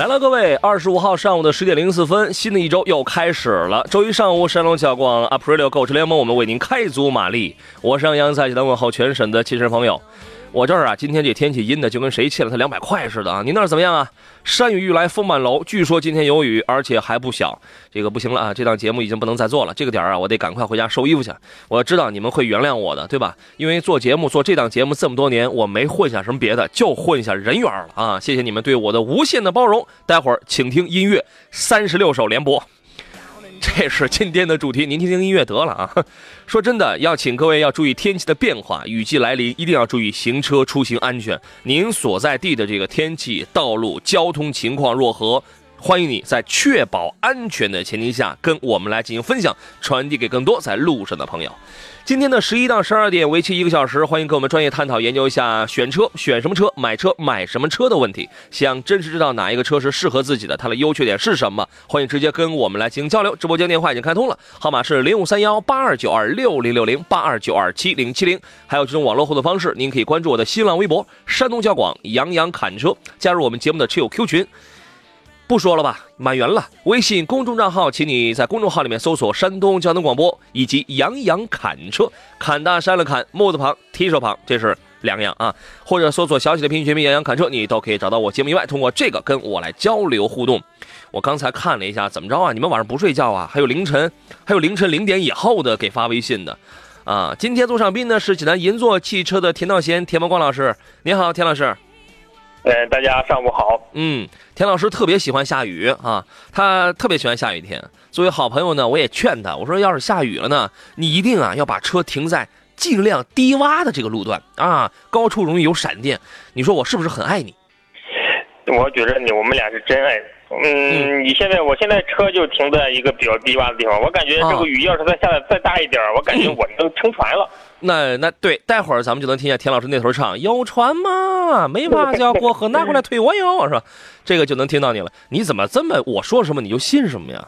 来了，各位，二十五号上午的十点零四分，新的一周又开始了。周一上午，山东小广 Aprilio 购车联盟，我们为您开足马力。我是杨洋，在济南问候全省的亲朋朋友。我这儿啊，今天这天气阴的就跟谁欠了他两百块似的啊！您那儿怎么样啊？山雨欲来风满楼，据说今天有雨，而且还不小。这个不行了啊，这档节目已经不能再做了。这个点儿啊，我得赶快回家收衣服去。我知道你们会原谅我的，对吧？因为做节目做这档节目这么多年，我没混下什么别的，就混下人缘了啊！谢谢你们对我的无限的包容。待会儿请听音乐，三十六首联播。这是今天的主题，您听听音乐得了啊！说真的，要请各位要注意天气的变化，雨季来临，一定要注意行车出行安全。您所在地的这个天气、道路交通情况若何？欢迎你在确保安全的前提下，跟我们来进行分享，传递给更多在路上的朋友。今天的十一到十二点，为期一个小时，欢迎跟我们专业探讨研究一下选车、选什么车、买车、买什么车的问题。想真实知道哪一个车是适合自己的，它的优缺点是什么？欢迎直接跟我们来进行交流。直播间电话已经开通了，号码是零五三幺八二九二六零六零八二九二七零七零。还有这种网络互动方式，您可以关注我的新浪微博“山东交广杨洋侃车”，加入我们节目的车友 Q 群。不说了吧，满员了。微信公众账号，请你在公众号里面搜索“山东交通广播”以及“杨洋侃车”，侃大山了侃，木字旁，提手旁，这是两个样啊。或者搜索小写的拼音全拼“杨洋侃车”，你都可以找到我节目以外，通过这个跟我来交流互动。我刚才看了一下，怎么着啊？你们晚上不睡觉啊？还有凌晨，还有凌晨零点以后的给发微信的，啊。今天座上宾呢是济南银座汽车的田道贤、田茂光老师，你好，田老师。呃，大家上午好。嗯，田老师特别喜欢下雨啊，他特别喜欢下雨天。作为好朋友呢，我也劝他，我说要是下雨了呢，你一定啊要把车停在尽量低洼的这个路段啊，高处容易有闪电。你说我是不是很爱你？我觉得你我们俩是真爱。嗯，你现在我现在车就停在一个比较低洼的地方，我感觉这个雨要是再下的再大一点，我感觉 我能撑船了。那那对，待会儿咱们就能听见田老师那头唱有船吗？没怕就要过河，拿过来 推我哟，是吧？这个就能听到你了。你怎么这么我说什么你就信什么呀？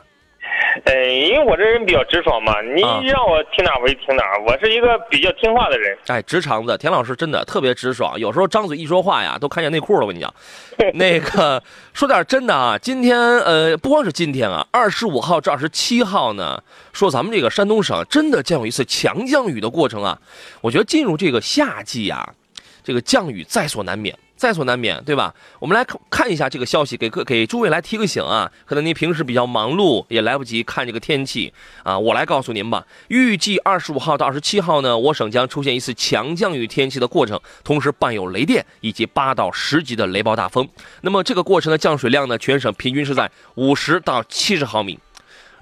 呃，因为我这人比较直爽嘛，你让我听哪我就听哪，我是一个比较听话的人。哎，直肠子，田老师真的特别直爽，有时候张嘴一说话呀，都看见内裤了。我跟你讲，那个说点真的啊，今天呃，不光是今天啊，二十五号至二十七号呢，说咱们这个山东省真的将有一次强降雨的过程啊。我觉得进入这个夏季啊，这个降雨在所难免。在所难免，对吧？我们来看一下这个消息，给各给诸位来提个醒啊。可能您平时比较忙碌，也来不及看这个天气啊。我来告诉您吧，预计二十五号到二十七号呢，我省将出现一次强降雨天气的过程，同时伴有雷电以及八到十级的雷暴大风。那么这个过程的降水量呢，全省平均是在五十到七十毫米。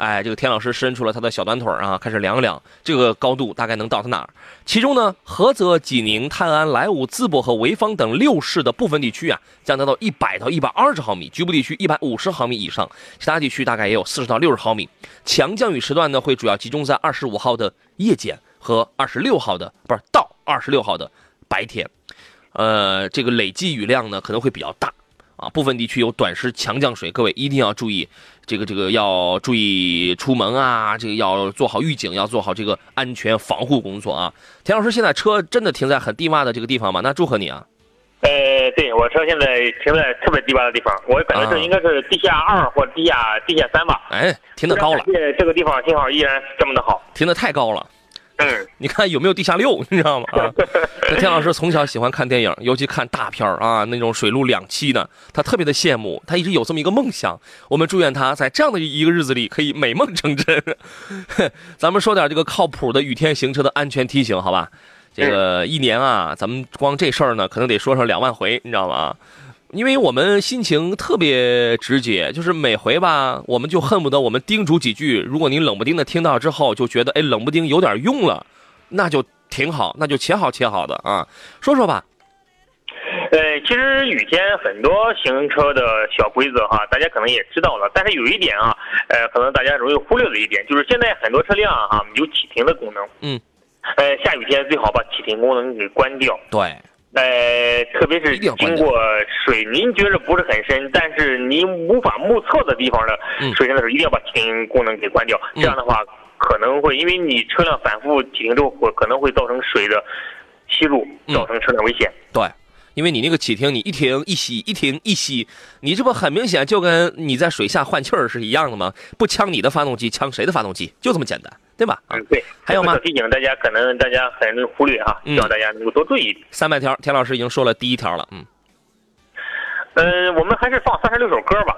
哎，这个田老师伸出了他的小短腿啊，开始量量这个高度大概能到他哪儿。其中呢，菏泽、济宁、泰安、莱芜、淄博和潍坊等六市的部分地区啊，将达到一百到一百二十毫米，局部地区一百五十毫米以上，其他地区大概也有四十到六十毫米。强降雨时段呢，会主要集中在二十五号的夜间和二十六号的不是到二十六号的白天，呃，这个累计雨量呢可能会比较大。啊，部分地区有短时强降水，各位一定要注意，这个这个要注意出门啊，这个要做好预警，要做好这个安全防护工作啊。田老师，现在车真的停在很低洼的这个地方吗？那祝贺你啊！呃，对我车现在停在特别低洼的地方，我感觉这应该是地下二或地下地下三吧。哎，停的高了。这这个地方信号依然这么的好，停的太高了。嗯，你看有没有地下六？你知道吗？啊，田老师从小喜欢看电影，尤其看大片啊，那种水陆两栖的，他特别的羡慕，他一直有这么一个梦想。我们祝愿他在这样的一个日子里可以美梦成真。咱们说点这个靠谱的雨天行车的安全提醒，好吧？这个一年啊，咱们光这事儿呢，可能得说上两万回，你知道吗？因为我们心情特别直接，就是每回吧，我们就恨不得我们叮嘱几句，如果您冷不丁的听到之后，就觉得哎，冷不丁有点用了，那就挺好，那就且好且好的啊，说说吧。呃，其实雨天很多行车的小规则哈，大家可能也知道了。但是有一点啊，呃，可能大家容易忽略的一点，就是现在很多车辆哈有启停的功能。嗯。呃，下雨天最好把启停功能给关掉。对。呃，特别是经过水，您觉得不是很深，但是您无法目测的地方的水深的时候，一定要把启停功能给关掉。这样的话，可能会因为你车辆反复启停之后，可能会造成水的吸入，造成车辆危险。对。因为你那个启停，你一停一吸，一停一吸，你这不很明显就跟你在水下换气儿是一样的吗？不呛你的发动机，呛谁的发动机？就这么简单，对吧？嗯，对。还有吗？提醒大家，可能大家很忽略哈，希望大家能够多注意。三百条，田老师已经说了第一条了，嗯。嗯，我们还是放三十六首歌吧。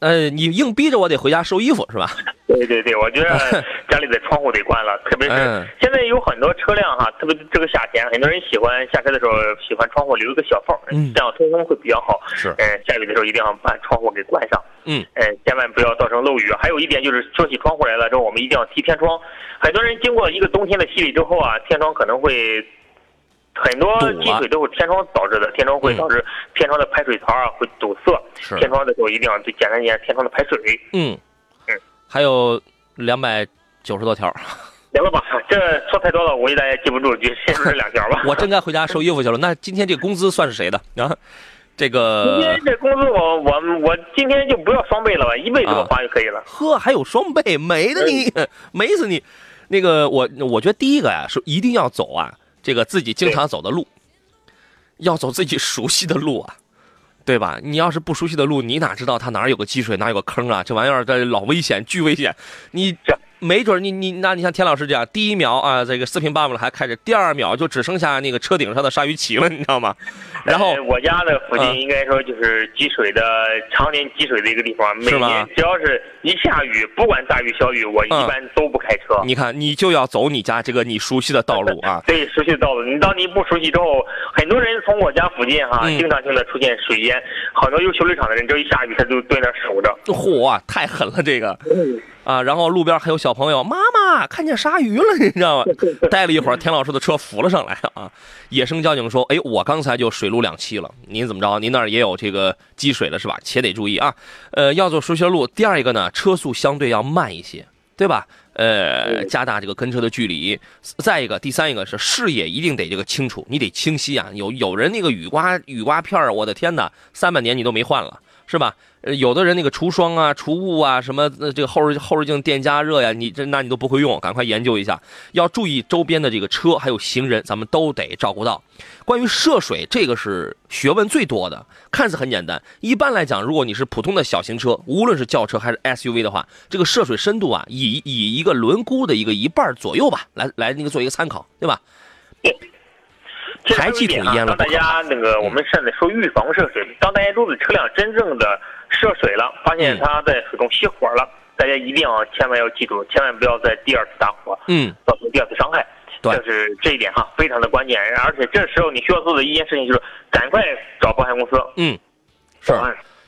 呃，你硬逼着我得回家收衣服是吧？对对对，我觉得 家里的窗户得关了，特别是现在有很多车辆哈，特别这个夏天，很多人喜欢下车的时候喜欢窗户留一个小缝，这样通风会比较好。是，嗯，下雨的时候一定要把窗户给关上。嗯，嗯，千万不要造成漏雨。还有一点就是说起窗户来了之后，我们一定要踢天窗。很多人经过一个冬天的洗礼之后啊，天窗可能会。很多积水都是天窗导致的，天窗会导致天窗的排水槽啊会堵塞。天窗的时候一定要检查一下天窗的排水。嗯，嗯，还有两百九十多条。行了吧，这说太多了，我给大家记不住，就先说这两条吧。我真该回家收衣服去了。那今天这工资算是谁的啊？这个今天这工资我我我今天就不要双倍了吧，一倍给我发就可以了。呵，还有双倍，美的你，美死你！那个我我觉得第一个呀是一定要走啊。这个自己经常走的路，要走自己熟悉的路啊，对吧？你要是不熟悉的路，你哪知道它哪儿有个积水，哪有个坑啊？这玩意儿这老危险，巨危险！你这。没准你你那你像田老师这样，第一秒啊这个四平八稳了还开着，第二秒就只剩下那个车顶上的鲨鱼鳍了，你知道吗？然后我家的附近应该说就是积水的常年积水的一个地方，每年只要是一下雨，不管大雨小雨，我一般都不开车。你看，你就要走你家这个你熟悉的道路啊。对，熟悉的道路。你当你不熟悉之后，很多人从我家附近哈，经常性的出现水淹，很多有修理厂的人，只要一下雨，他就蹲那守着。嚯，太狠了这个。啊，然后路边还有小朋友，妈妈看见鲨鱼了，你知道吗？待了一会儿，田老师的车扶了上来啊。野生交警说：“哎，我刚才就水陆两栖了，您怎么着？您那儿也有这个积水了是吧？且得注意啊。呃，要走熟悉的路。第二一个呢，车速相对要慢一些，对吧？呃，加大这个跟车的距离。再一个，第三一个是视野一定得这个清楚，你得清晰啊。有有人那个雨刮雨刮片儿，我的天哪，三百年你都没换了，是吧？”呃，有的人那个除霜啊、除雾啊，什么这个后视后视镜电加热呀，你这那你都不会用，赶快研究一下。要注意周边的这个车还有行人，咱们都得照顾到。关于涉水，这个是学问最多的。看似很简单，一般来讲，如果你是普通的小型车，无论是轿车还是 SUV 的话，这个涉水深度啊，以以一个轮毂的一个一半左右吧，来来那个做一个参考，对吧？排气筒淹了，大家那个我们现在说预防涉水，当大家都是车辆真正的。涉水了，发现它在水中熄火了，大家一定要千万要记住，千万不要在第二次打火，嗯，造成第二次伤害。对，这是这一点哈，非常的关键。而且这时候你需要做的一件事情就是赶快找保险公司。嗯，是。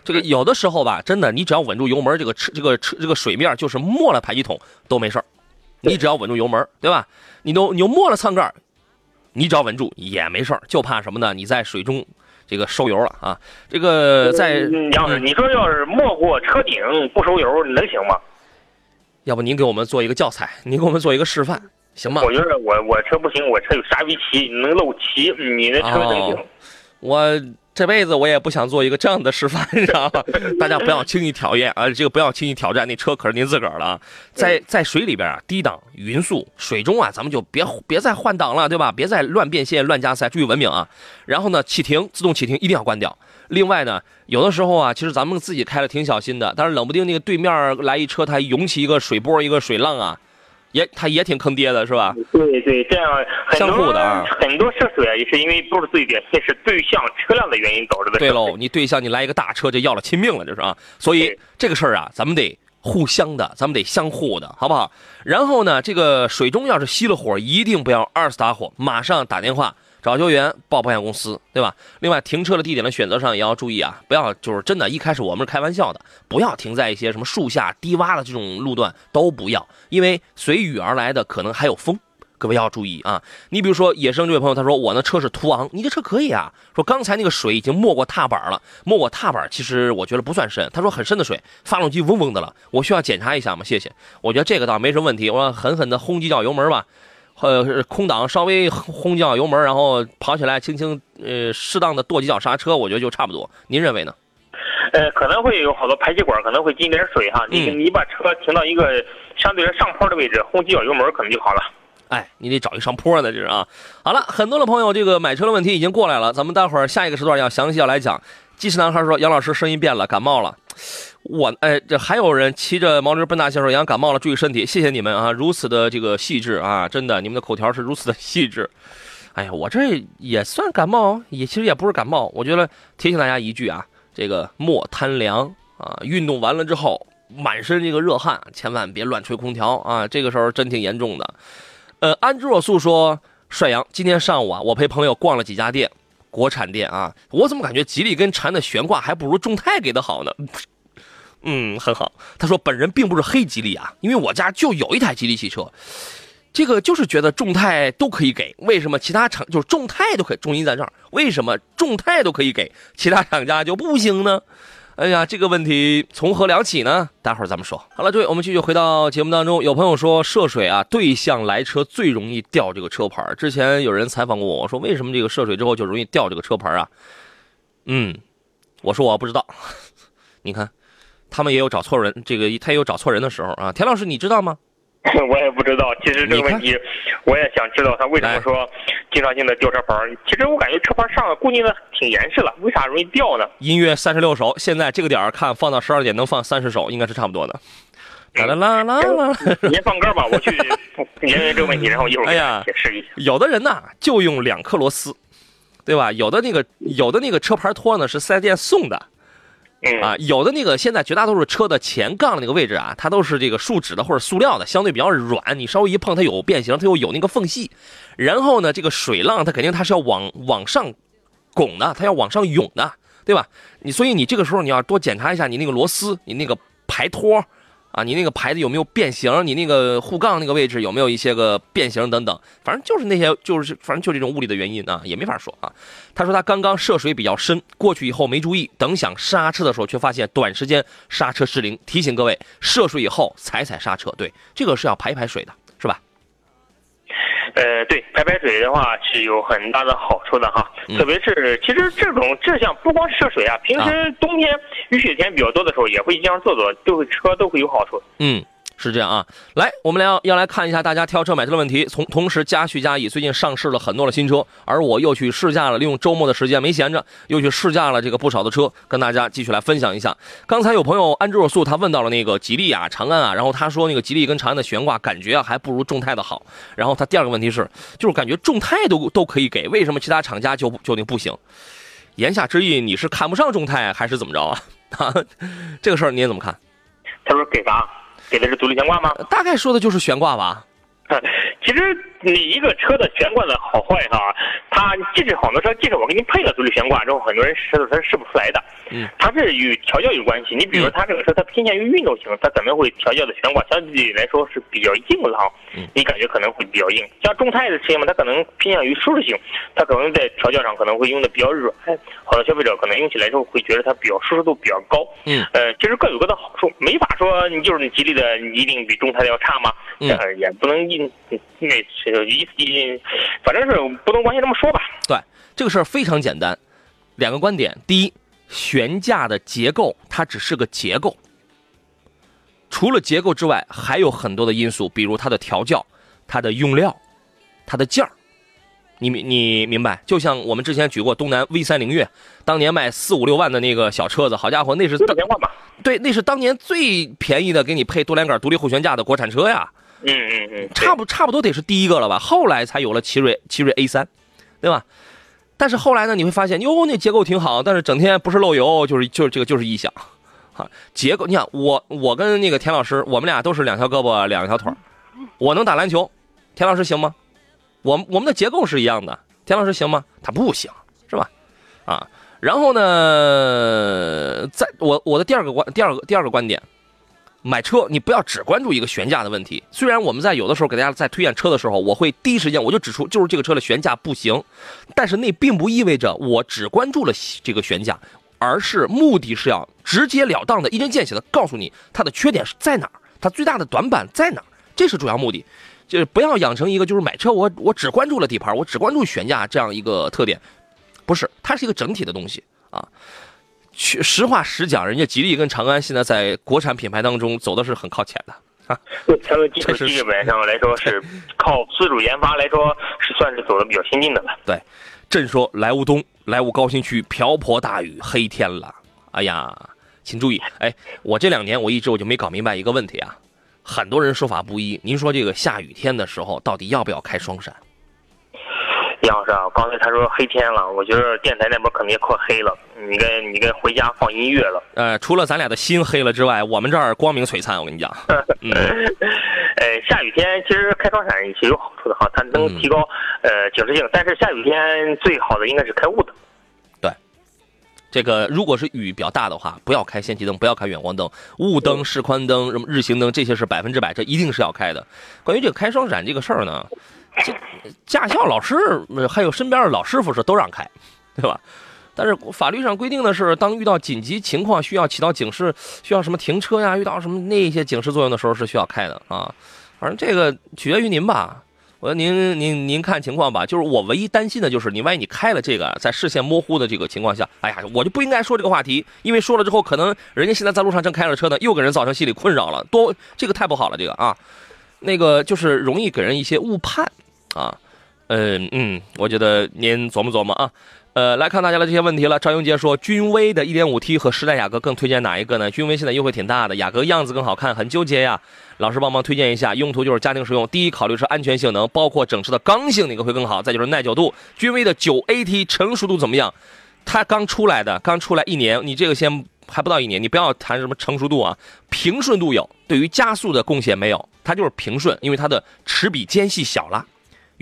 这个有的时候吧，真的，你只要稳住油门，这个车这个车这个水面就是没了排气筒都没事儿。你只要稳住油门，对吧？你都你又没了舱盖，你只要稳住也没事儿，就怕什么呢？你在水中。这个收油了啊！这个在杨老师你说要是没过车顶不收油，能行吗？要不您给我们做一个教材，您给我们做一个示范，行吗？我觉得我我车不行，我车有鲨鱼鳍，能漏鳍，你那车能行？我。这辈子我也不想做一个这样的示范，你知道吗？大家不要轻易挑战啊！这个不要轻易挑战，那车可是您自个儿的啊！在在水里边啊，低档匀速，水中啊，咱们就别别再换挡了，对吧？别再乱变线、乱加塞，注意文明啊！然后呢，启停，自动启停一定要关掉。另外呢，有的时候啊，其实咱们自己开的挺小心的，但是冷不丁那个对面来一车，它涌起一个水波、一个水浪啊。也，他也挺坑爹的，是吧？对对，这样相互的啊。很多涉水啊，也是因为不是自己点，这是对向车辆的原因导致的。对喽，你对向你来一个大车，就要了亲命了，这是啊。所以这个事儿啊，咱们得互相的，咱们得相互的，好不好？然后呢，这个水中要是熄了火，一定不要二次打火，马上打电话找救援报保险公司，对吧？另外，停车的地点的选择上也要注意啊，不要就是真的，一开始我们是开玩笑的，不要停在一些什么树下、低洼的这种路段，都不要，因为随雨而来的可能还有风，各位要注意啊。你比如说野生这位朋友，他说我那车是途昂，你这车可以啊。说刚才那个水已经没过踏板了，没过踏板其实我觉得不算深。他说很深的水，发动机嗡嗡的了，我需要检查一下吗？谢谢。我觉得这个倒没什么问题，我狠狠的轰几脚油门吧。呃，空档稍微轰几脚油门，然后跑起来，轻轻呃，适当的跺几脚刹车，我觉得就差不多。您认为呢？呃，可能会有好多排气管可能会进点水哈。你你把车停到一个相对上坡的位置，轰几脚油门可能就好了。哎，你得找一上坡的，这是啊。好了，很多的朋友这个买车的问题已经过来了，咱们待会儿下一个时段要详细要来讲。机智男孩说：“杨老师声音变了，感冒了。”我哎，这还有人骑着毛驴奔大线说杨感冒了，注意身体。谢谢你们啊，如此的这个细致啊，真的，你们的口条是如此的细致。哎呀，我这也算感冒，也其实也不是感冒。我觉得提醒大家一句啊，这个莫贪凉啊，运动完了之后满身这个热汗，千万别乱吹空调啊，这个时候真挺严重的。呃，安之若素说，帅阳，今天上午啊，我陪朋友逛了几家店，国产店啊，我怎么感觉吉利跟长安的悬挂还不如众泰给的好呢？嗯，很好。他说本人并不是黑吉利啊，因为我家就有一台吉利汽车，这个就是觉得众泰都可以给，为什么其他厂就是众泰都可以？重音在这儿，为什么众泰都可以给，其他厂家就不行呢？哎呀，这个问题从何聊起呢？待会儿咱们说。好了，诸位，我们继续回到节目当中。有朋友说涉水啊，对向来车最容易掉这个车牌。之前有人采访过我，我说为什么这个涉水之后就容易掉这个车牌啊？嗯，我说我不知道。你看。他们也有找错人，这个他也有找错人的时候啊。田老师，你知道吗？我也不知道。其实这个问题，我也想知道他为什么说经常性的掉车牌。其实我感觉车牌上固定的挺严实了，为啥容易掉呢？音乐三十六首，现在这个点儿看放到十二点能放三十首，应该是差不多的。啦啦啦啦啦！您放歌吧，我去 研究这个问题，然后一会儿解释一下。有的人呢就用两颗螺丝，对吧？有的那个有的那个车牌托呢是四 S 店送的。啊，有的那个现在绝大多数车的前杠那个位置啊，它都是这个树脂的或者塑料的，相对比较软，你稍微一碰它有变形，它又有那个缝隙。然后呢，这个水浪它肯定它是要往往上拱的，它要往上涌的，对吧？你所以你这个时候你要多检查一下你那个螺丝，你那个排托。啊，你那个牌子有没有变形？你那个护杠那个位置有没有一些个变形等等？反正就是那些，就是反正就这种物理的原因啊，也没法说啊。他说他刚刚涉水比较深，过去以后没注意，等想刹车的时候，却发现短时间刹车失灵。提醒各位，涉水以后踩踩刹车，对，这个是要排一排水的，呃，对，排排水的话是有很大的好处的哈，特别是其实这种这项不光是涉水啊，平时冬天雨雪天比较多的时候，也会经常做做，对车都会有好处。嗯。是这样啊，来，我们来要来看一下大家挑车买车的问题。从同时，加序加以最近上市了很多的新车，而我又去试驾了，利用周末的时间没闲着，又去试驾了这个不少的车，跟大家继续来分享一下。刚才有朋友安之若素，他问到了那个吉利啊、长安啊，然后他说那个吉利跟长安的悬挂感觉啊还不如众泰的好。然后他第二个问题是，就是感觉众泰都都可以给，为什么其他厂家就就那不行？言下之意，你是看不上众泰还是怎么着 啊？这个事儿你也怎么看？他说给啥？给的是独立悬挂吗？大概说的就是悬挂吧。其实你一个车的悬挂的好坏哈，它即使好多车，即使我给你配了独立悬挂之后，很多人试的它是试不出来的。嗯，它是与调教有关系。你比如说，它这个车它偏向于运动型，它可能会调教的悬挂相对来说是比较硬朗，你感觉可能会比较硬。像众泰的车嘛，它可能偏向于舒适性，它可能在调教上可能会用的比较软，好多消费者可能用起来之后会觉得它比较舒适度比较高。嗯，呃，其实各有各的好处，没法说你就是你吉利的你一定比众泰的要差吗？嗯，也不能硬。那是一一，反正是不能完全这么说吧。对，这个事儿非常简单，两个观点。第一，悬架的结构它只是个结构，除了结构之外，还有很多的因素，比如它的调教、它的用料、它的件儿。你明你明白？就像我们之前举过东南 V 三凌越，当年卖四五六万的那个小车子，好家伙，那是对，那是当年最便宜的给你配多连杆独立后悬架的国产车呀。嗯嗯嗯，差不差不多得是第一个了吧？后来才有了奇瑞奇瑞 A 三，对吧？但是后来呢，你会发现哟，那结构挺好，但是整天不是漏油就是就是这个就是异响，哈。结构，你看我我跟那个田老师，我们俩都是两条胳膊两条腿我能打篮球，田老师行吗？我我们的结构是一样的，田老师行吗？他不行，是吧？啊，然后呢，在我我的第二个观第二个第二个观点，买车你不要只关注一个悬架的问题。虽然我们在有的时候给大家在推荐车的时候，我会第一时间我就指出就是这个车的悬架不行，但是那并不意味着我只关注了这个悬架，而是目的是要直截了当的一针见血的告诉你它的缺点是在哪儿，它最大的短板在哪儿，这是主要目的。就是不要养成一个就是买车我我只关注了底盘，我只关注悬架这样一个特点，不是，它是一个整体的东西啊。去实话实讲，人家吉利跟长安现在在国产品牌当中走的是很靠前的啊。他们基础基本上来说是靠自主研发来说是算是走的比较先进的了。对，正说莱芜东莱芜高新区瓢泼大雨黑天了，哎呀，请注意，哎，我这两年我一直我就没搞明白一个问题啊。很多人说法不一，您说这个下雨天的时候到底要不要开双闪？杨老师啊，刚才他说黑天了，我觉得电台那边可能也快黑了。你跟你跟回家放音乐了。呃，除了咱俩的心黑了之外，我们这儿光明璀璨。我跟你讲，呃，下雨天其实开双闪是有好处的哈，它能提高呃警示性。但是下雨天最好的应该是开雾灯。这个如果是雨比较大的话，不要开氙气灯，不要开远光灯，雾灯、示宽灯、什么日行灯，这些是百分之百，这一定是要开的。关于这个开双闪这个事儿呢，这驾校老师还有身边的老师傅是都让开，对吧？但是法律上规定的是，当遇到紧急情况需要起到警示，需要什么停车呀，遇到什么那些警示作用的时候是需要开的啊。反正这个取决于您吧。我说您您您看情况吧，就是我唯一担心的就是你万一你开了这个，在视线模糊的这个情况下，哎呀，我就不应该说这个话题，因为说了之后，可能人家现在在路上正开着车呢，又给人造成心理困扰了，多这个太不好了，这个啊，那个就是容易给人一些误判啊，嗯嗯，我觉得您琢磨琢磨啊。呃，来看大家的这些问题了。张永杰说，君威的 1.5T 和时代雅阁更推荐哪一个呢？君威现在优惠挺大的，雅阁样子更好看，很纠结呀。老师帮忙推荐一下，用途就是家庭使用。第一考虑是安全性能，包括整车的刚性哪个会更好？再就是耐久度，君威的 9AT 成熟度怎么样？它刚出来的，刚出来一年，你这个先还不到一年，你不要谈什么成熟度啊，平顺度有，对于加速的贡献没有，它就是平顺，因为它的齿比间隙小了。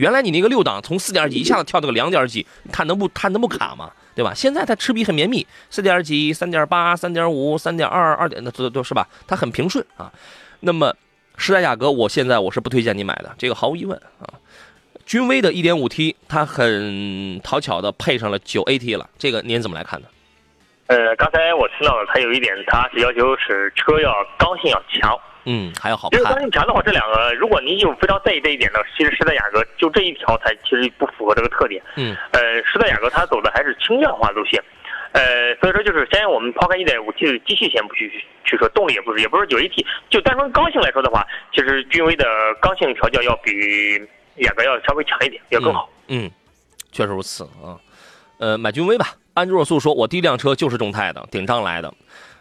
原来你那个六档从四点几一下子跳到个两点几，它能不它能不卡吗？对吧？现在它齿比很绵密，四点几、三点八、三点五、三点二、二点的都都是吧？它很平顺啊。那么，时代雅阁，我现在我是不推荐你买的，这个毫无疑问啊。君威的 1.5T，它很讨巧的配上了 9AT 了，这个您怎么来看呢？呃，刚才我听到了，它有一点，它是要求是车要刚性要强。嗯，还要好。其实刚性强的话，这两个，如果您有非常在意这一点呢，其实时代雅阁就这一条才其实不符合这个特点。嗯，呃，时代雅阁它走的还是轻量化路线，呃，所以说就是先我们抛开一点五 T 的机器先不去去说，动力也不是，也不是九 AT，就单纯刚性来说的话，其实君威的刚性调教要比雅阁要稍微强一点，要更好。嗯，确实如此啊。呃，买君威吧。安卓若素说：“我第一辆车就是众泰的顶上来的。”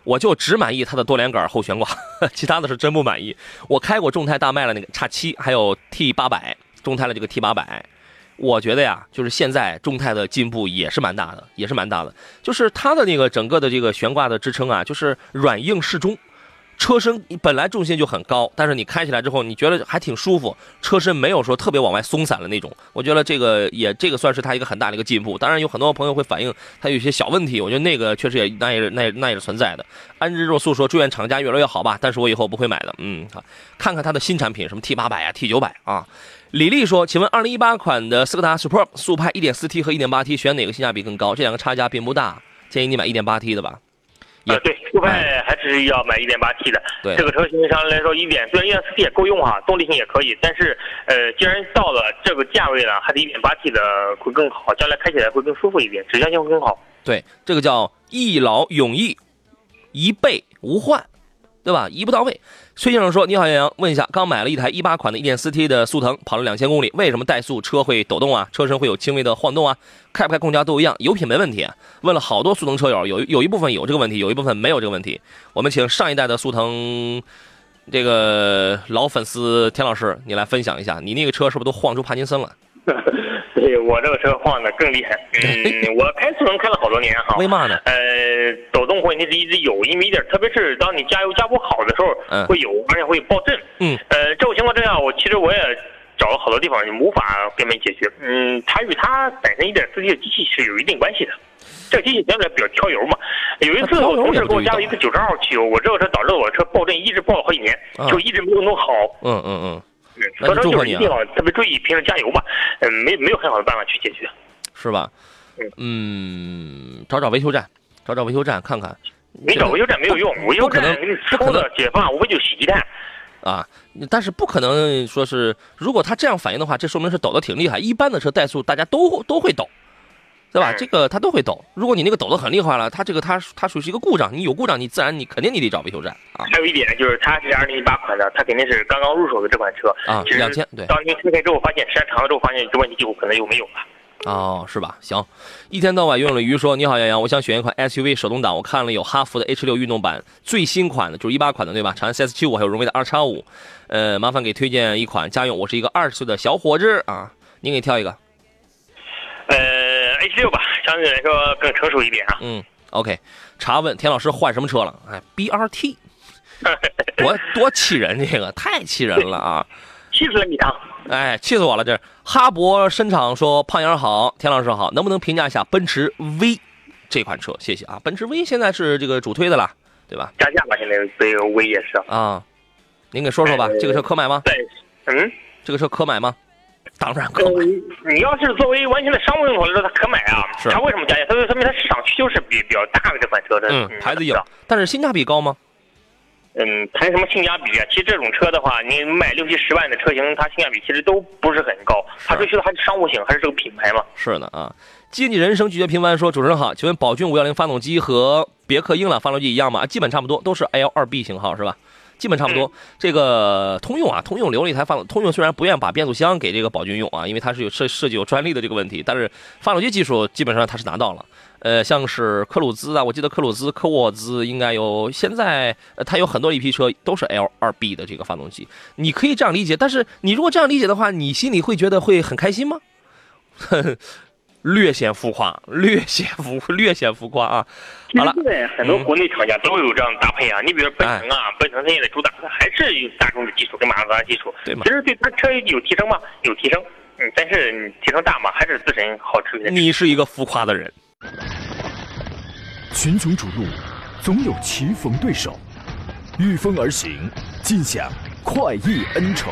我就只满意它的多连杆后悬挂，其他的是真不满意。我开过众泰大迈了那个叉七，还有 T 八百，众泰的这个 T 八百，我觉得呀，就是现在众泰的进步也是蛮大的，也是蛮大的。就是它的那个整个的这个悬挂的支撑啊，就是软硬适中。车身你本来重心就很高，但是你开起来之后，你觉得还挺舒服。车身没有说特别往外松散的那种，我觉得这个也这个算是它一个很大的一个进步。当然有很多朋友会反映它有些小问题，我觉得那个确实也那也那那也是存在的。安之若素说祝愿厂家越来越好吧，但是我以后不会买的。嗯，好，看看它的新产品什么 T 八百啊 T 九百啊。李丽说，请问二零一八款的斯柯达 Superb 速派一点四 T 和一点八 T 选哪个性价比更高？这两个差价并不大，建议你买一点八 T 的吧。啊，对，速派还是要买 1.8T 的。对，这个车型相对来说，一点虽然 1.4T 也够用哈，动力性也可以，但是呃，既然到了这个价位了，还是 1.8T 的会更好，将来开起来会更舒服一点，指向性会更好。对，这个叫一劳永逸，一备无患。对吧？一步到位。崔先生说：“你好，杨洋，问一下，刚买了一台一八款的 1.4T 的速腾，跑了两千公里，为什么怠速车会抖动啊？车身会有轻微的晃动啊？开不开空调都一样，油品没问题。问了好多速腾车友，有有一部分有这个问题，有一部分没有这个问题。我们请上一代的速腾这个老粉丝田老师，你来分享一下，你那个车是不是都晃出帕金森了？” 对我这个车晃的更厉害，嗯，我开速腾开了好多年哈。为嘛呢？呃，抖动问题是一直有，因为一点，特别是当你加油加不好的时候，会有，而且会爆震。嗯。呃，这种情况之下，我其实我也找了好多地方，你无法根本解决。嗯，它与它本身一点四 T 的机器是有一定关系的。这个机器相对来比较挑油嘛。有一次我同事给我加了一次九十二号汽油，我这个车导致我车爆震一直爆了好几年，就一直没有弄好。嗯嗯嗯。所以说就是一定要特别注意平时加油吧。嗯，没没有很好的办法去解决，是吧？嗯，找找维修站，找找维修站看看。你找维修站没有用，维修站给你抽的解放，无非就洗鸡蛋。啊，但是不可能说是，如果他这样反应的话，这说明是抖的挺厉害。一般的车怠速大家都都会抖，对吧？这个它都会抖。如果你那个抖的很厉害了，它这个它它属于是一个故障，你有故障，你自然你肯定你得找维修站啊。还有一点就是它是二零一八款的，它肯定是刚刚入手的这款车啊，两千对。当您开开之后，发现时间长了之后，发现这问题几乎可能又没有了。哦，是吧？行，一天到晚用了鱼说：“你好，杨洋，我想选一款 SUV 手动挡。我看了有哈弗的 H 六运动版，最新款的就是一八款的，对吧？长安 CS 七五还有荣威的 R 叉五，呃，麻烦给推荐一款家用。我是一个二十岁的小伙子啊，您给挑一个。呃，H 六吧，相对来说更成熟一点啊。嗯，OK。查问田老师换什么车了？哎，BRT，多多气人，这个太气人了啊！气死了你啊！哎，气死我了！这哈勃深场说：“胖杨好，田老师好，能不能评价一下奔驰 V 这款车？谢谢啊！奔驰 V 现在是这个主推的了，对吧？加价吧，现在这个 V 也是啊。您给说说吧，这个车可买吗？对，嗯，这个车可买吗？当然可买。你要是作为完全的商务用途来说，它可买啊。是它为什么加价？它就说明它市场需求是比比较大的这款车的。嗯，牌子有，但是性价比高吗？嗯，谈什么性价比啊？其实这种车的话，你买六七十万的车型，它性价比其实都不是很高。它追求的还是商务性，还是这个品牌嘛？是的啊。接你人生拒绝平凡说，主持人好，请问宝骏五幺零发动机和别克英朗发动机一样吗？基本差不多，都是 L 二 B 型号是吧？基本差不多。这个通用啊，通用留了一台发动，通用虽然不愿把变速箱给这个宝骏用啊，因为它是有设设计有专利的这个问题，但是发动机技术基本上它是拿到了。呃，像是科鲁兹啊，我记得科鲁兹、科沃兹应该有，现在它有很多一批车都是 L 二 B 的这个发动机，你可以这样理解。但是你如果这样理解的话，你心里会觉得会很开心吗？略显浮夸，略显浮，略显浮夸啊！好了，现在很多国内厂家都有这样的搭配啊。你比如奔腾啊，奔腾现在主打它还是有大众的技术跟马自达技术，对吗？其实对它车有提升吗？有提升，嗯，但是提升大吗？还是自身好吃一。你是一个浮夸的人。群雄逐鹿，总有棋逢对手，御风而行，尽享快意恩仇。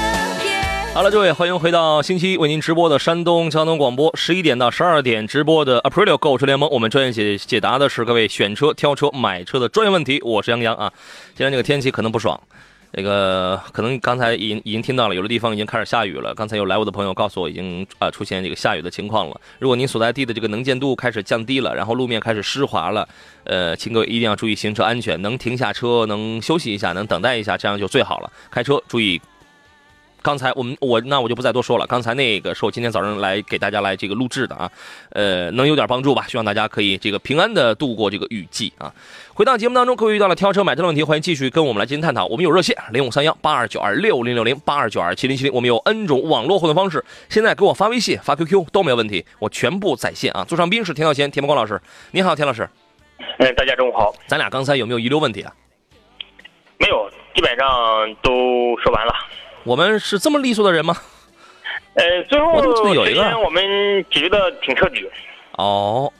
好了，各位，欢迎回到星期一为您直播的山东交通广播，十一点到十二点直播的 Aprilio 购车联盟。我们专业解解答的是各位选车、挑车、买车的专业问题。我是杨洋啊。今天这个天气可能不爽，这个可能刚才已经已经听到了，有的地方已经开始下雨了。刚才有来我的朋友告诉我，已经啊出现这个下雨的情况了。如果您所在地的这个能见度开始降低了，然后路面开始湿滑了，呃，请各位一定要注意行车安全，能停下车，能休息一下，能等待一下，这样就最好了。开车注意。刚才我们我那我就不再多说了。刚才那个是我今天早上来给大家来这个录制的啊，呃，能有点帮助吧？希望大家可以这个平安的度过这个雨季啊。回到节目当中，各位遇到了挑车买车的问题，欢迎继续跟我们来进行探讨。我们有热线零五三幺八二九二六零六零八二九二七零七零，我们有 N 种网络互动方式。现在给我发微信、发 QQ 都没有问题，我全部在线啊。座上宾是田小贤、田伯光老师，你好，田老师。嗯，大家中午好。咱俩刚才有没有遗留问题啊？没有，基本上都说完了。我们是这么利索的人吗？呃，最后有一个我们解决的挺彻底。哦，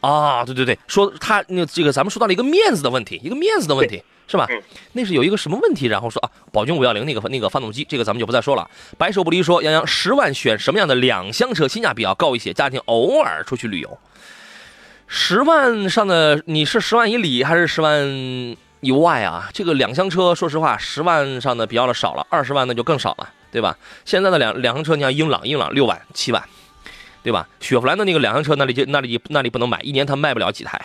啊，对对对，说他那这个咱们说到了一个面子的问题，一个面子的问题是吧？那是有一个什么问题？然后说啊，宝骏五幺零那个那个发动机，这个咱们就不再说了。白手不离说，杨洋十万选什么样的两厢车性价比要高一些？家庭偶尔出去旅游，十万上的你是十万以里还是十万？以外啊，这个两厢车，说实话，十万上的比较的少了，二十万那就更少了，对吧？现在的两两厢车，你像英朗，英朗六万、七万，对吧？雪佛兰的那个两厢车，那里就那里那里不能买，一年它卖不了几台。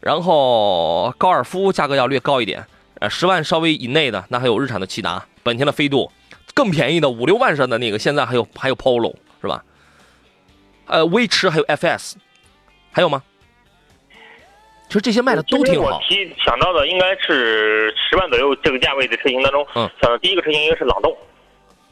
然后高尔夫价格要略高一点，呃，十万稍微以内的，那还有日产的骐达，本田的飞度，更便宜的五六万上的那个，现在还有还有 Polo 是吧？呃，威驰还有 FS，还有吗？其实这些卖的都挺好。我提想到的应该是十万左右这个价位的车型当中，嗯，想到第一个车型应该是朗动。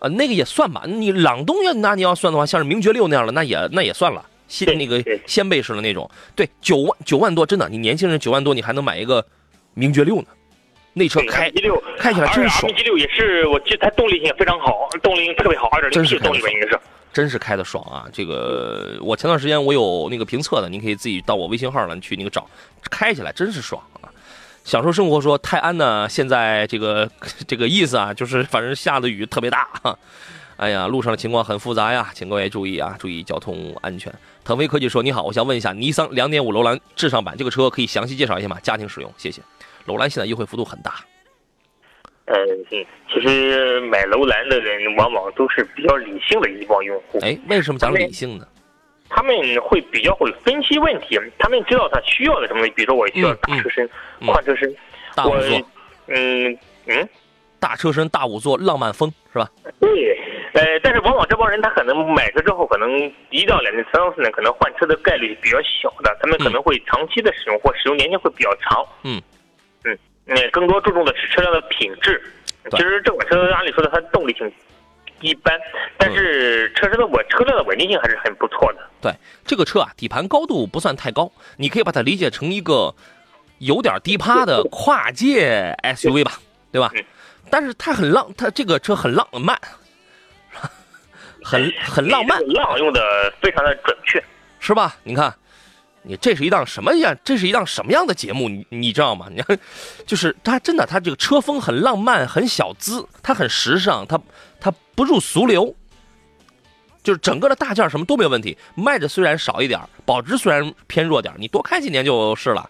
呃，那个也算吧。你朗动要那你要算的话，像是名爵六那样的，那也那也算了。先那个先辈式的那种，对，九万九万多，真的，你年轻人九万多，你还能买一个名爵六呢？那车开开起来真爽。名爵六也是，我记得它动力性也非常好，动力性特别好，二点零 T 动力吧，应该是。真是开的爽啊！这个我前段时间我有那个评测的，您可以自己到我微信号上去那个找，开起来真是爽啊！享受生活说泰安呢，现在这个 这个意思啊，就是反正下的雨特别大，哎呀，路上的情况很复杂呀，请各位注意啊，注意交通安全。腾飞科技说你好，我想问一下，尼桑两点五楼兰智尚版这个车可以详细介绍一下吗？家庭使用，谢谢。楼兰现在优惠幅度很大。嗯，其实买楼兰的人往往都是比较理性的一帮用户。哎，为什么讲理性呢？他们会比较会分析问题，他们知道他需要的什么，比如说我需要大车身、宽车身，大五座，嗯嗯，大车身、大五座，浪漫风是吧？对，呃，但是往往这帮人他可能买车之后，可能一到两年、三到四年，可能换车的概率比较小的，他们可能会长期的使用或使用年限会比较长。嗯。那更多注重的是车辆的品质。其实这款车按理说的它动力性一般，但是车身的稳车辆的稳定性还是很不错的。对这个车啊，底盘高度不算太高，你可以把它理解成一个有点低趴的跨界 SUV 吧，对吧？但是它很浪，它这个车很浪漫，很很浪漫。浪用的非常的准确，是吧？你看。你这是一档什么样？这是一档什么样的节目？你你知道吗？你看，就是它真的，它这个车风很浪漫，很小资，它很时尚，它它不入俗流，就是整个的大件什么都没有问题。卖的虽然少一点，保值虽然偏弱点，你多开几年就是了，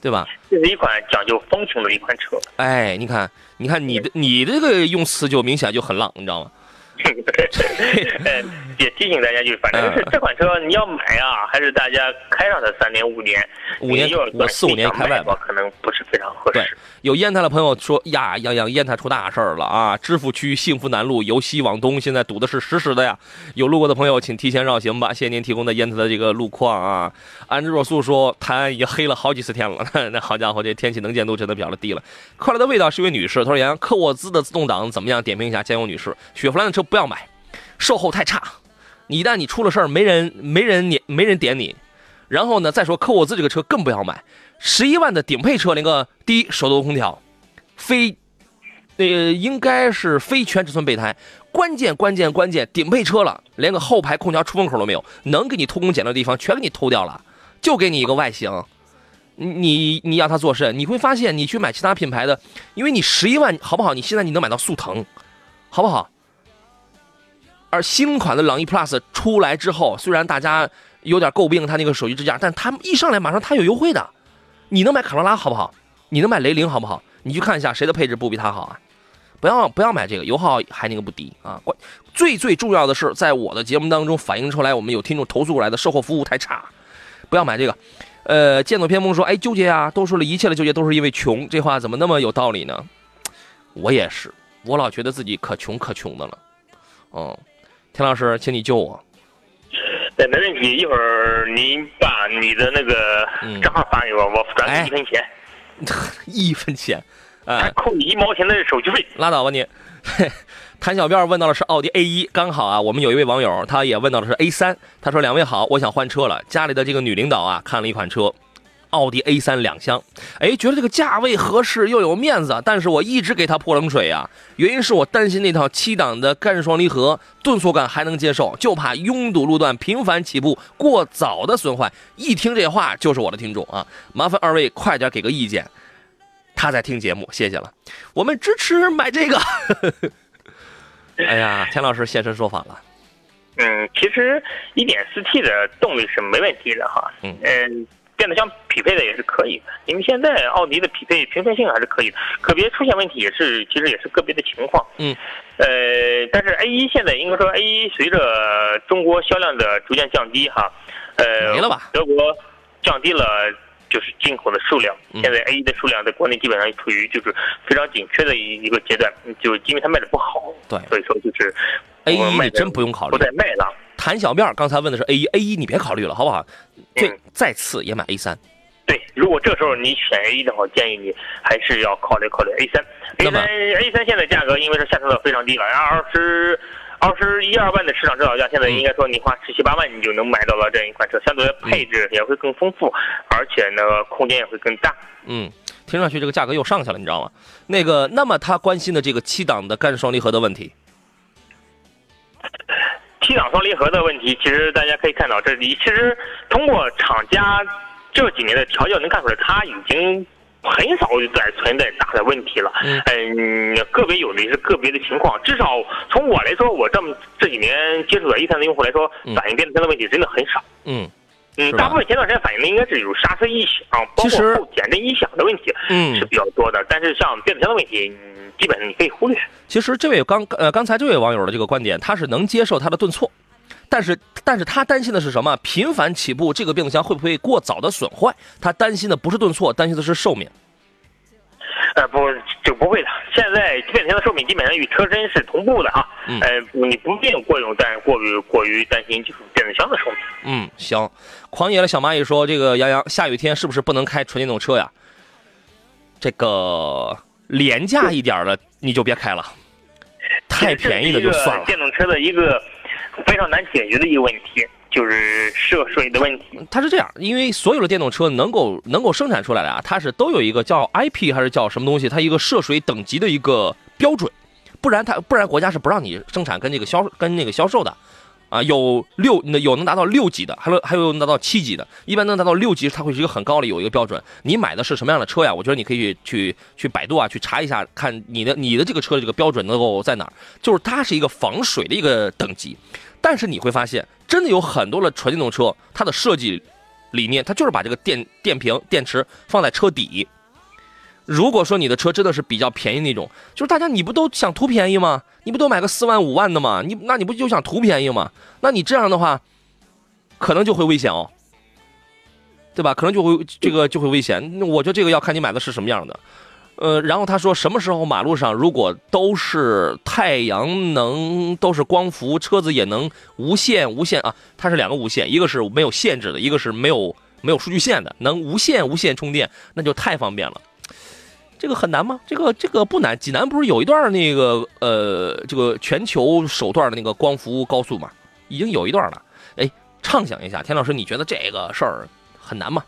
对吧？这是一款讲究风情的一款车。哎，你看，你看你的你这个用词就明显就很浪，你知道吗？也提醒大家，就是反正是这款车你要买啊，还是大家开上它三年五年，五年我四五年开外吧，可能不是非常合适。有烟台的朋友说呀，杨洋烟台出大事儿了啊！知府区幸福南路由西往东，现在堵的是实实的呀。有路过的朋友，请提前绕行吧。谢谢您提供的烟台的这个路况啊。安之若素说，泰安已经黑了好几次天了，那好家伙，这天气能见度真的比较的低了。快乐的味道是一位女士，她说杨洋科沃兹的自动挡怎么样？点评一下，加油女士。雪佛兰的车。不要买，售后太差。一旦你出了事儿，没人没人撵没人点你。然后呢，再说科沃兹这个车更不要买，十一万的顶配车，连个第一手动空调，非那个应该是非全尺寸备胎。关键关键关键，顶配车了，连个后排空调出风口都没有，能给你偷工减料的地方全给你偷掉了，就给你一个外形。你你要它做甚？你会发现，你去买其他品牌的，因为你十一万好不好？你现在你能买到速腾，好不好？而新款的朗逸 Plus 出来之后，虽然大家有点诟病它那个手机支架，但它一上来马上它有优惠的。你能买卡罗拉好不好？你能买雷凌好不好？你去看一下谁的配置不比它好啊？不要不要买这个，油耗还那个不低啊。关最最重要的是，在我的节目当中反映出来，我们有听众投诉过来的售后服务太差，不要买这个。呃，剑走偏锋说，哎，纠结啊，都说了一切的纠结都是因为穷，这话怎么那么有道理呢？我也是，我老觉得自己可穷可穷的了，嗯。田老师，请你救我。哎，没问题，一会儿您把你的那个账号发给我，我转一分钱。一分钱，哎，扣你一毛钱的手续费。拉倒吧你。谭小辫问到的是奥迪 A 一，刚好啊，我们有一位网友，他也问到的是 A 三。他说：“两位好，我想换车了。家里的这个女领导啊，看了一款车。”奥迪 A 三两厢，哎，觉得这个价位合适又有面子，但是我一直给他泼冷水呀。原因是我担心那套七档的干式双离合顿挫感还能接受，就怕拥堵路段频繁起步过早的损坏。一听这话就是我的听众啊，麻烦二位快点给个意见。他在听节目，谢谢了，我们支持买这个。哎呀，田老师现身说法了。嗯，其实一点四 T 的动力是没问题的哈。嗯嗯。变速箱匹配的也是可以的，因为现在奥迪的匹配平顺性还是可以的，个别出现问题也是，其实也是个别的情况。嗯，呃，但是 A 一现在应该说 A 一随着中国销量的逐渐降低哈，呃，没了吧？德国降低了就是进口的数量，现在 A 一的数量在国内基本上处于就是非常紧缺的一一个阶段，就因为它卖的不好，对，所以说就是 A 一真不用考虑，不再卖了。谭小辫刚才问的是 A 一，A 一你别考虑了，好不好？最再次也买 A 三。对，如果这时候你选 A 的话，建议你还是要考虑考虑 A 三。A 三 A 三现在价格因为是下调的非常低了，然后二十二十一二万的市场指导价，现在应该说你花十七八万你就能买到了这样一款车，相对配置也会更丰富，而且呢空间也会更大。嗯，听上去这个价格又上去了，你知道吗？那个，那么他关心的这个七档的干式双离合的问题，七档双离合的问题，其实大家可以看到，这里其实通过厂家。这几年的调教能看出来，它已经很少再存在大的问题了。嗯，个别有的是个别的情况，至少从我来说，我这么这几年接触的一三的用户来说，反映电动车的问题真的很少。嗯嗯，大部分前段时间反映的应该是有刹车异响，包括后减震异响的问题，嗯，是比较多的。但是像变速箱的问题，基本上你可以忽略。其实这位刚呃刚才这位网友的这个观点，他是能接受他的顿挫。但是，但是他担心的是什么？频繁起步，这个变速箱会不会过早的损坏？他担心的不是顿挫，担心的是寿命。呃，不，就不会的。现在变速箱的寿命基本上与车身是同步的啊。呃，你不必过用，但过于过于担心就是变速箱的寿命。嗯，行。狂野的小蚂蚁说：“这个杨洋，下雨天是不是不能开纯电动车呀？这个廉价一点的你就别开了，太便宜的就算了。电动车的一个。”非常难解决的一个问题就是涉水的问题。它是这样，因为所有的电动车能够能够生产出来的啊，它是都有一个叫 IP 还是叫什么东西，它一个涉水等级的一个标准，不然它不然国家是不让你生产跟这个销跟那个销售的。啊，有六有能达到六级的，还有还有能达到七级的，一般能达到六级，它会是一个很高的有一个标准。你买的是什么样的车呀？我觉得你可以去去百度啊，去查一下，看你的你的这个车这个标准能够在哪儿。就是它是一个防水的一个等级。但是你会发现，真的有很多的纯电动车，它的设计理念，它就是把这个电电瓶、电池放在车底。如果说你的车真的是比较便宜那种，就是大家你不都想图便宜吗？你不都买个四万五万的吗？你那你不就想图便宜吗？那你这样的话，可能就会危险哦，对吧？可能就会这个就会危险。我觉得这个要看你买的是什么样的。呃，然后他说，什么时候马路上如果都是太阳能，都是光伏，车子也能无线无线啊？它是两个无线，一个是没有限制的，一个是没有没有数据线的，能无线无线充电，那就太方便了。这个很难吗？这个这个不难，济南不是有一段那个呃，这个全球首段的那个光伏高速嘛？已经有一段了。哎，畅想一下，田老师，你觉得这个事儿很难吗？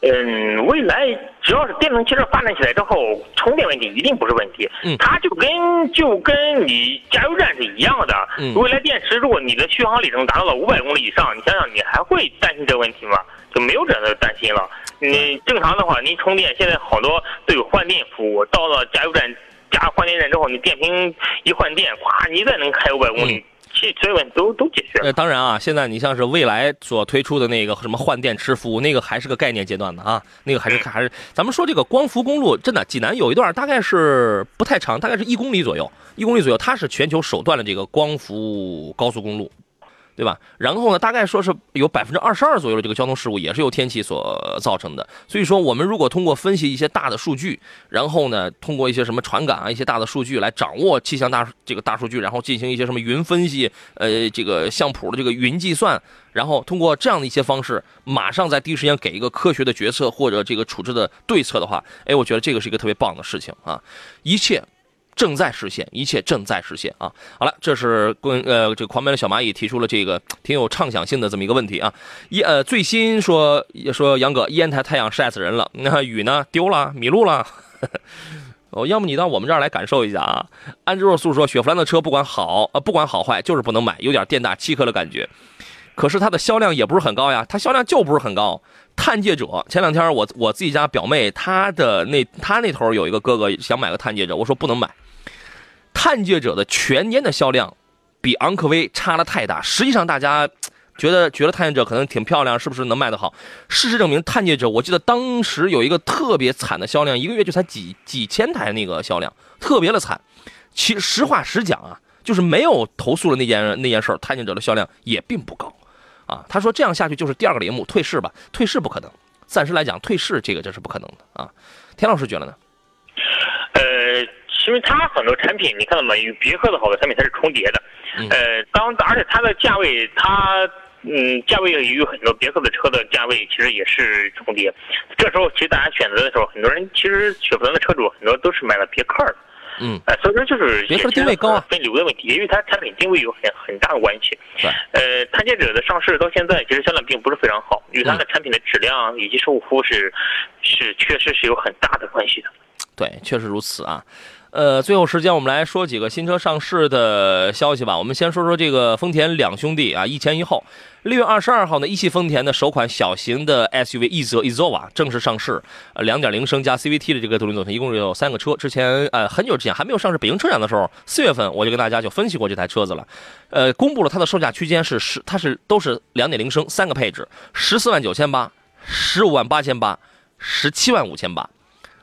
嗯，未来只要是电动汽车发展起来之后，充电问题一定不是问题。嗯，它就跟就跟你加油站是一样的。嗯，未来电池如果你的续航里程达到了五百公里以上，你想想你还会担心这个问题吗？就没有这样的担心了。你正常的话，您充电现在好多都有换电服务，到了加油站加换电站之后，你电瓶一换电，咵，你再能开五百公里。其所有问题都都解决了。呃，当然啊，现在你像是未来所推出的那个什么换电池服务，那个还是个概念阶段的啊，那个还是还是咱们说这个光伏公路，真的济南有一段大概是不太长，大概是一公里左右，一公里左右，它是全球首段的这个光伏高速公路。对吧？然后呢，大概说是有百分之二十二左右的这个交通事故也是由天气所造成的。所以说，我们如果通过分析一些大的数据，然后呢，通过一些什么传感啊，一些大的数据来掌握气象大这个大数据，然后进行一些什么云分析，呃，这个相谱的这个云计算，然后通过这样的一些方式，马上在第一时间给一个科学的决策或者这个处置的对策的话，哎，我觉得这个是一个特别棒的事情啊，一切。正在实现，一切正在实现啊！好了，这是跟呃，这个狂奔的小蚂蚁提出了这个挺有畅想性的这么一个问题啊。一呃，最新说说杨哥，烟台太阳晒死人了，那雨呢丢了，迷路了。哦，要么你到我们这儿来感受一下啊。安之若素说，雪佛兰的车不管好呃不管好坏，就是不能买，有点店大欺客的感觉。可是它的销量也不是很高呀，它销量就不是很高。探界者前两天我我自己家表妹她的那她那头有一个哥哥想买个探界者，我说不能买。探界者的全年的销量比昂科威差了太大。实际上，大家觉得觉得探界者可能挺漂亮，是不是能卖得好？事实证明，探界者我记得当时有一个特别惨的销量，一个月就才几几千台那个销量，特别的惨。其实话实讲啊，就是没有投诉的那件那件事探界者的销量也并不高啊。他说这样下去就是第二个铃木退市吧？退市不可能，暂时来讲退市这个这是不可能的啊。田老师觉得呢？呃。因为它很多产品，你看到吗？与别克的好多产品它是重叠的，呃，当而且它的价位，它嗯，价位也有很多别克的车的价位其实也是重叠。这时候其实大家选择的时候，很多人其实雪佛兰的车主很多都是买了别克的。嗯，哎，所以说就是也是定位高啊，分流的问题，因为它产品定位有很很大的关系。对，呃，探界者的上市到现在，其实销量并不是非常好，与它的产品的质量以及售后服务是是确实是有很大的关系的。对，确实如此啊。呃，最后时间我们来说几个新车上市的消息吧。我们先说说这个丰田两兄弟啊，一前一后。六月二十二号呢，一汽丰田的首款小型的 SUV 奕泽 Ezova 正式上市，呃，两点零升加 CVT 的这个动力总成，一共有三个车。之前呃很久之前还没有上市北京车展的时候，四月份我就跟大家就分析过这台车子了，呃，公布了它的售价区间是十，它是都是两点零升三个配置，十四万九千八，十五万八千八，十七万五千八。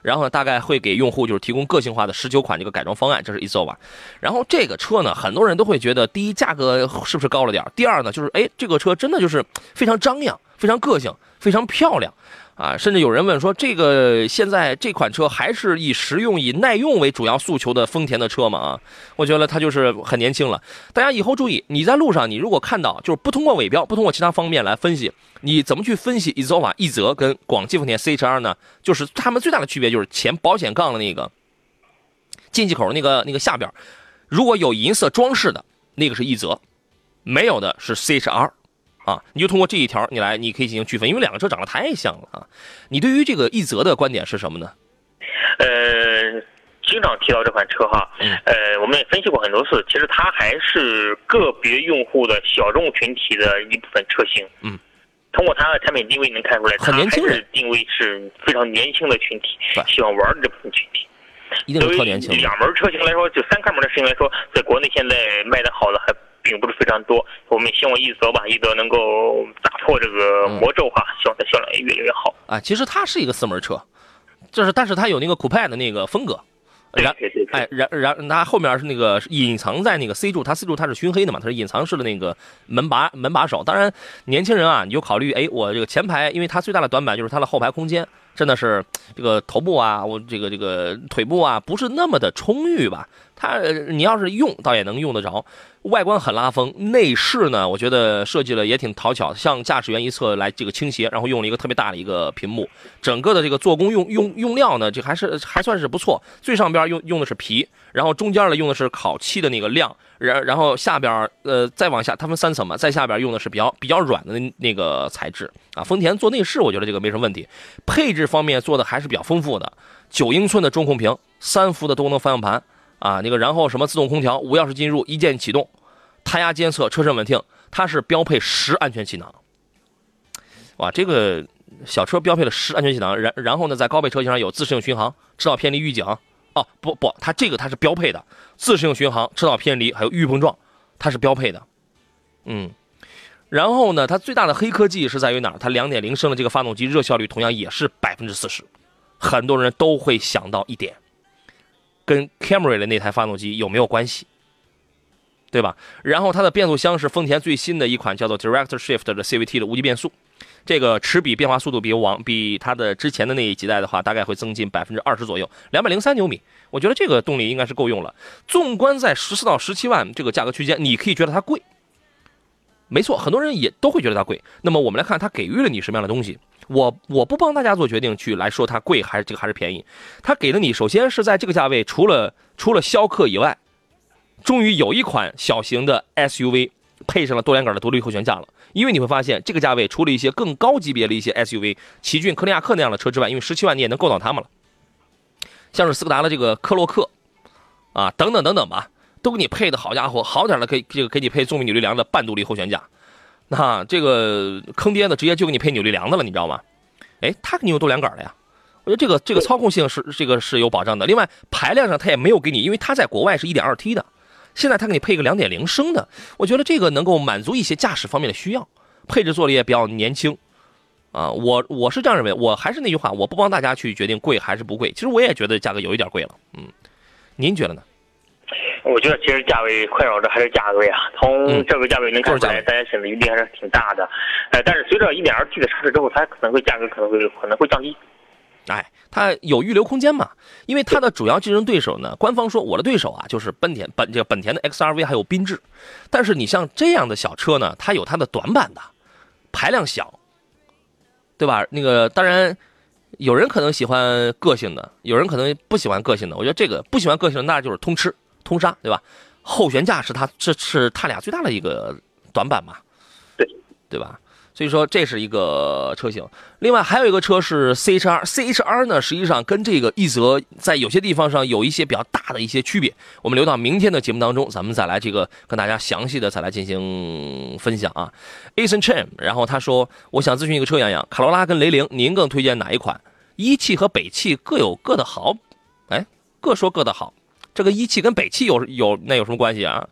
然后呢，大概会给用户就是提供个性化的十九款这个改装方案，这是 Ezova。然后这个车呢，很多人都会觉得，第一价格是不是高了点第二呢，就是哎，这个车真的就是非常张扬、非常个性、非常漂亮。啊，甚至有人问说，这个现在这款车还是以实用、以耐用为主要诉求的丰田的车吗？啊，我觉得它就是很年轻了。大家以后注意，你在路上，你如果看到，就是不通过尾标，不通过其他方面来分析，你怎么去分析 Ezova 一泽跟广汽丰田 CHR 呢？就是它们最大的区别就是前保险杠的那个进气口那个那个下边，如果有银色装饰的那个是一泽，没有的是 CHR。啊，你就通过这一条，你来，你可以进行区分，因为两个车长得太像了啊。你对于这个一泽的观点是什么呢？呃，经常提到这款车哈，呃，我们也分析过很多次，其实它还是个别用户的小众群体的一部分车型。嗯，通过它的产品定位能看出来，很年轻人定位是非常年轻的群体，喜欢玩的这部分群体。一定是特年轻。两门车型来说，就三开门的车型来说，在国内现在卖的好的还。并不是非常多，我们希望一泽吧，一泽能够打破这个魔咒哈，希望它销量也越来越好。啊，其实它是一个四门车，就是但是它有那个酷派的那个风格，然哎然然它后面是那个隐藏在那个 C 柱，它 C 柱它是熏黑的嘛，它是隐藏式的那个门把门把手。当然年轻人啊，你就考虑哎，我这个前排，因为它最大的短板就是它的后排空间。真的是这个头部啊，我这个这个腿部啊，不是那么的充裕吧？它你要是用，倒也能用得着。外观很拉风，内饰呢，我觉得设计了也挺讨巧，向驾驶员一侧来这个倾斜，然后用了一个特别大的一个屏幕。整个的这个做工用用用料呢，这还是还算是不错。最上边用用的是皮，然后中间呢用的是烤漆的那个亮。然然后下边呃再往下，它分三层嘛，在下边用的是比较比较软的那那个材质啊。丰田做内饰，我觉得这个没什么问题。配置方面做的还是比较丰富的，九英寸的中控屏，三幅的多功能方向盘啊，那个然后什么自动空调、无钥匙进入、一键启动、胎压监测、车身稳定，它是标配十安全气囊。哇，这个小车标配了十安全气囊，然然后呢，在高配车型上有自适应巡航、车道偏离预警。哦不不，它这个它是标配的，自适应巡航、车道偏离还有预碰撞，它是标配的。嗯，然后呢，它最大的黑科技是在于哪儿？它两点零升的这个发动机热效率同样也是百分之四十。很多人都会想到一点，跟 Camry 的那台发动机有没有关系？对吧？然后它的变速箱是丰田最新的一款叫做 Direct Shift 的 CVT 的无级变速。这个齿比变化速度比往比它的之前的那一几代的话，大概会增进百分之二十左右，两百零三牛米，我觉得这个动力应该是够用了。纵观在十四到十七万这个价格区间，你可以觉得它贵，没错，很多人也都会觉得它贵。那么我们来看它给予了你什么样的东西？我我不帮大家做决定去来说它贵还是这个还是便宜，它给了你首先是在这个价位，除了除了逍客以外，终于有一款小型的 SUV 配上了多连杆的独立后悬架了。因为你会发现，这个价位除了一些更高级别的一些 SUV，奇骏、科尼亚克那样的车之外，因为十七万你也能够到它们了。像是斯柯达的这个科洛克，啊，等等等等吧，都给你配的好家伙，好点的可以这个给你配纵臂扭力梁的半独立后悬架，那这个坑爹的直接就给你配扭力梁的了，你知道吗？哎，它给你有多连杆的呀？我觉得这个这个操控性是这个是有保障的。另外排量上它也没有给你，因为它在国外是一点二 T 的。现在他给你配一个两点零升的，我觉得这个能够满足一些驾驶方面的需要，配置做的也比较年轻，啊，我我是这样认为，我还是那句话，我不帮大家去决定贵还是不贵，其实我也觉得价格有一点贵了，嗯，您觉得呢？我觉得其实价位困扰的还是价位啊，从这个价位能看出来，大家选择余地还是挺大的，呃，但是随着一点二 T 的上市之后，它可能会价格可能会可能会降低。哎，它有预留空间嘛？因为它的主要竞争对手呢，官方说我的对手啊就是本田本这个本田的 XRV 还有缤智，但是你像这样的小车呢，它有它的短板的，排量小，对吧？那个当然，有人可能喜欢个性的，有人可能不喜欢个性的。我觉得这个不喜欢个性的，那就是通吃通杀，对吧？后悬架是它这是它俩最大的一个短板嘛，对对吧？所以说这是一个车型，另外还有一个车是 C H R，C H R 呢实际上跟这个一泽在有些地方上有一些比较大的一些区别，我们留到明天的节目当中，咱们再来这个跟大家详细的再来进行分享啊。a s o n Chen，然后他说，我想咨询一个车，杨洋，卡罗拉跟雷凌，您更推荐哪一款？一汽和北汽各有各的好，哎，各说各的好，这个一汽跟北汽有有那有什么关系啊？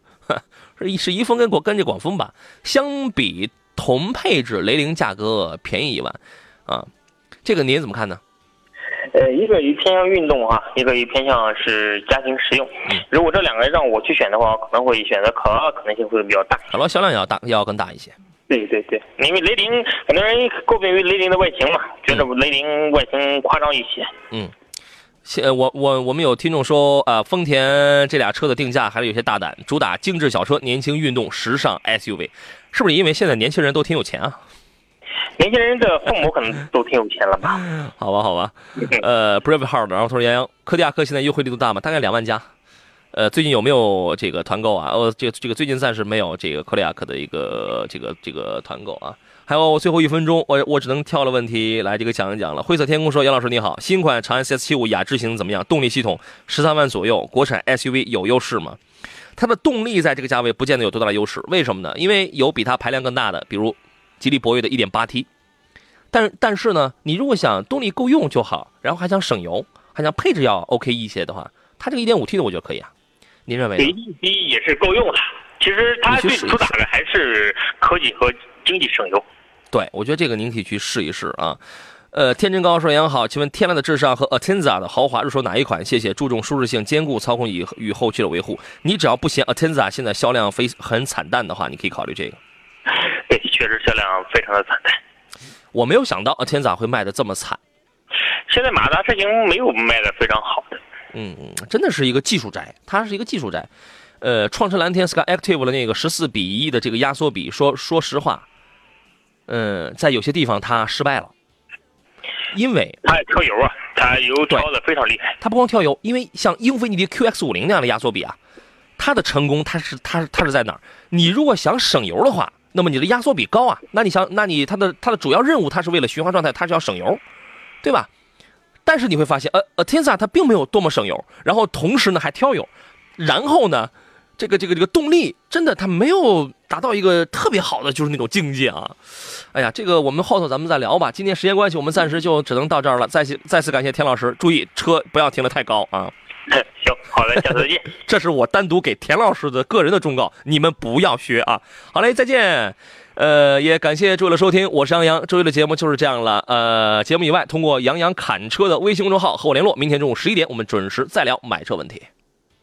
是 是一丰跟广跟这广丰吧？相比。同配置雷凌价格便宜一万，啊，这个您怎么看呢？呃，一个于偏向运动哈，一个于偏向是家庭实用。如果这两个让我去选的话，可能会选择卡罗拉，可能性会比较大。卡罗销量也要大，要更大一些。对对对，因为雷凌很多人诟病于雷凌的外形嘛，觉得雷凌外形夸张一些。嗯。现我我我们有听众说，呃，丰田这俩车的定价还是有些大胆，主打精致小车、年轻运动、时尚 SUV，是不是因为现在年轻人都挺有钱啊？年轻人的父母可能都挺有钱了吧？好吧，好吧。呃，Brave Heart，然后他说杨洋，科迪亚克现在优惠力度大吗？大概两万加。呃，最近有没有这个团购啊？呃，这个这个最近暂时没有这个科迪亚克的一个这个这个团购啊。还有最后一分钟，我我只能挑了问题来这个讲一讲了。灰色天空说：“杨老师你好，新款长安 CS75 雅致型怎么样？动力系统十三万左右，国产 SUV 有优势吗？它的动力在这个价位不见得有多大的优势，为什么呢？因为有比它排量更大的，比如吉利博越的 1.8T。但但是呢，你如果想动力够用就好，然后还想省油，还想配置要 OK 一些的话，它这个 1.5T 的我觉得可以啊。您认为？1.5T 也是够用的。其实它最主打的还是科技和经济省油。”对，我觉得这个您可以去试一试啊。呃，天真高说杨好，请问天籁的智尚和 Atenza 的豪华入手哪一款？谢谢。注重舒适性，兼顾操控与与后期的维护。你只要不嫌 Atenza 现在销量非很惨淡的话，你可以考虑这个。对，确实销量非常的惨淡。我没有想到 Atenza 会卖的这么惨。现在马达车型没有卖的非常好的。嗯嗯，真的是一个技术宅，它是一个技术宅。呃，创驰蓝天 Sky Active 的那个十四比一的这个压缩比，说说实话。嗯，在有些地方它失败了，因为它挑油啊，它油挑的非常厉害。它不光挑油，因为像英菲尼迪 QX 五零那样的压缩比啊，它的成功它是它是它是在哪儿？你如果想省油的话，那么你的压缩比高啊，那你想，那你它的它的主要任务，它是为了循环状态，它是要省油，对吧？但是你会发现，呃呃，天萨它并没有多么省油，然后同时呢还挑油，然后呢？这个这个这个动力真的，它没有达到一个特别好的就是那种境界啊！哎呀，这个我们后头咱们再聊吧。今天时间关系，我们暂时就只能到这儿了。再次再次感谢田老师，注意车不要停得太高啊！行，好嘞，下次再见。这是我单独给田老师的个人的忠告，你们不要学啊！好嘞，再见。呃，也感谢诸位的收听，我是杨洋。周一的节目就是这样了。呃，节目以外，通过杨洋侃车的微信公众号和我联络。明天中午十一点，我们准时再聊买车问题。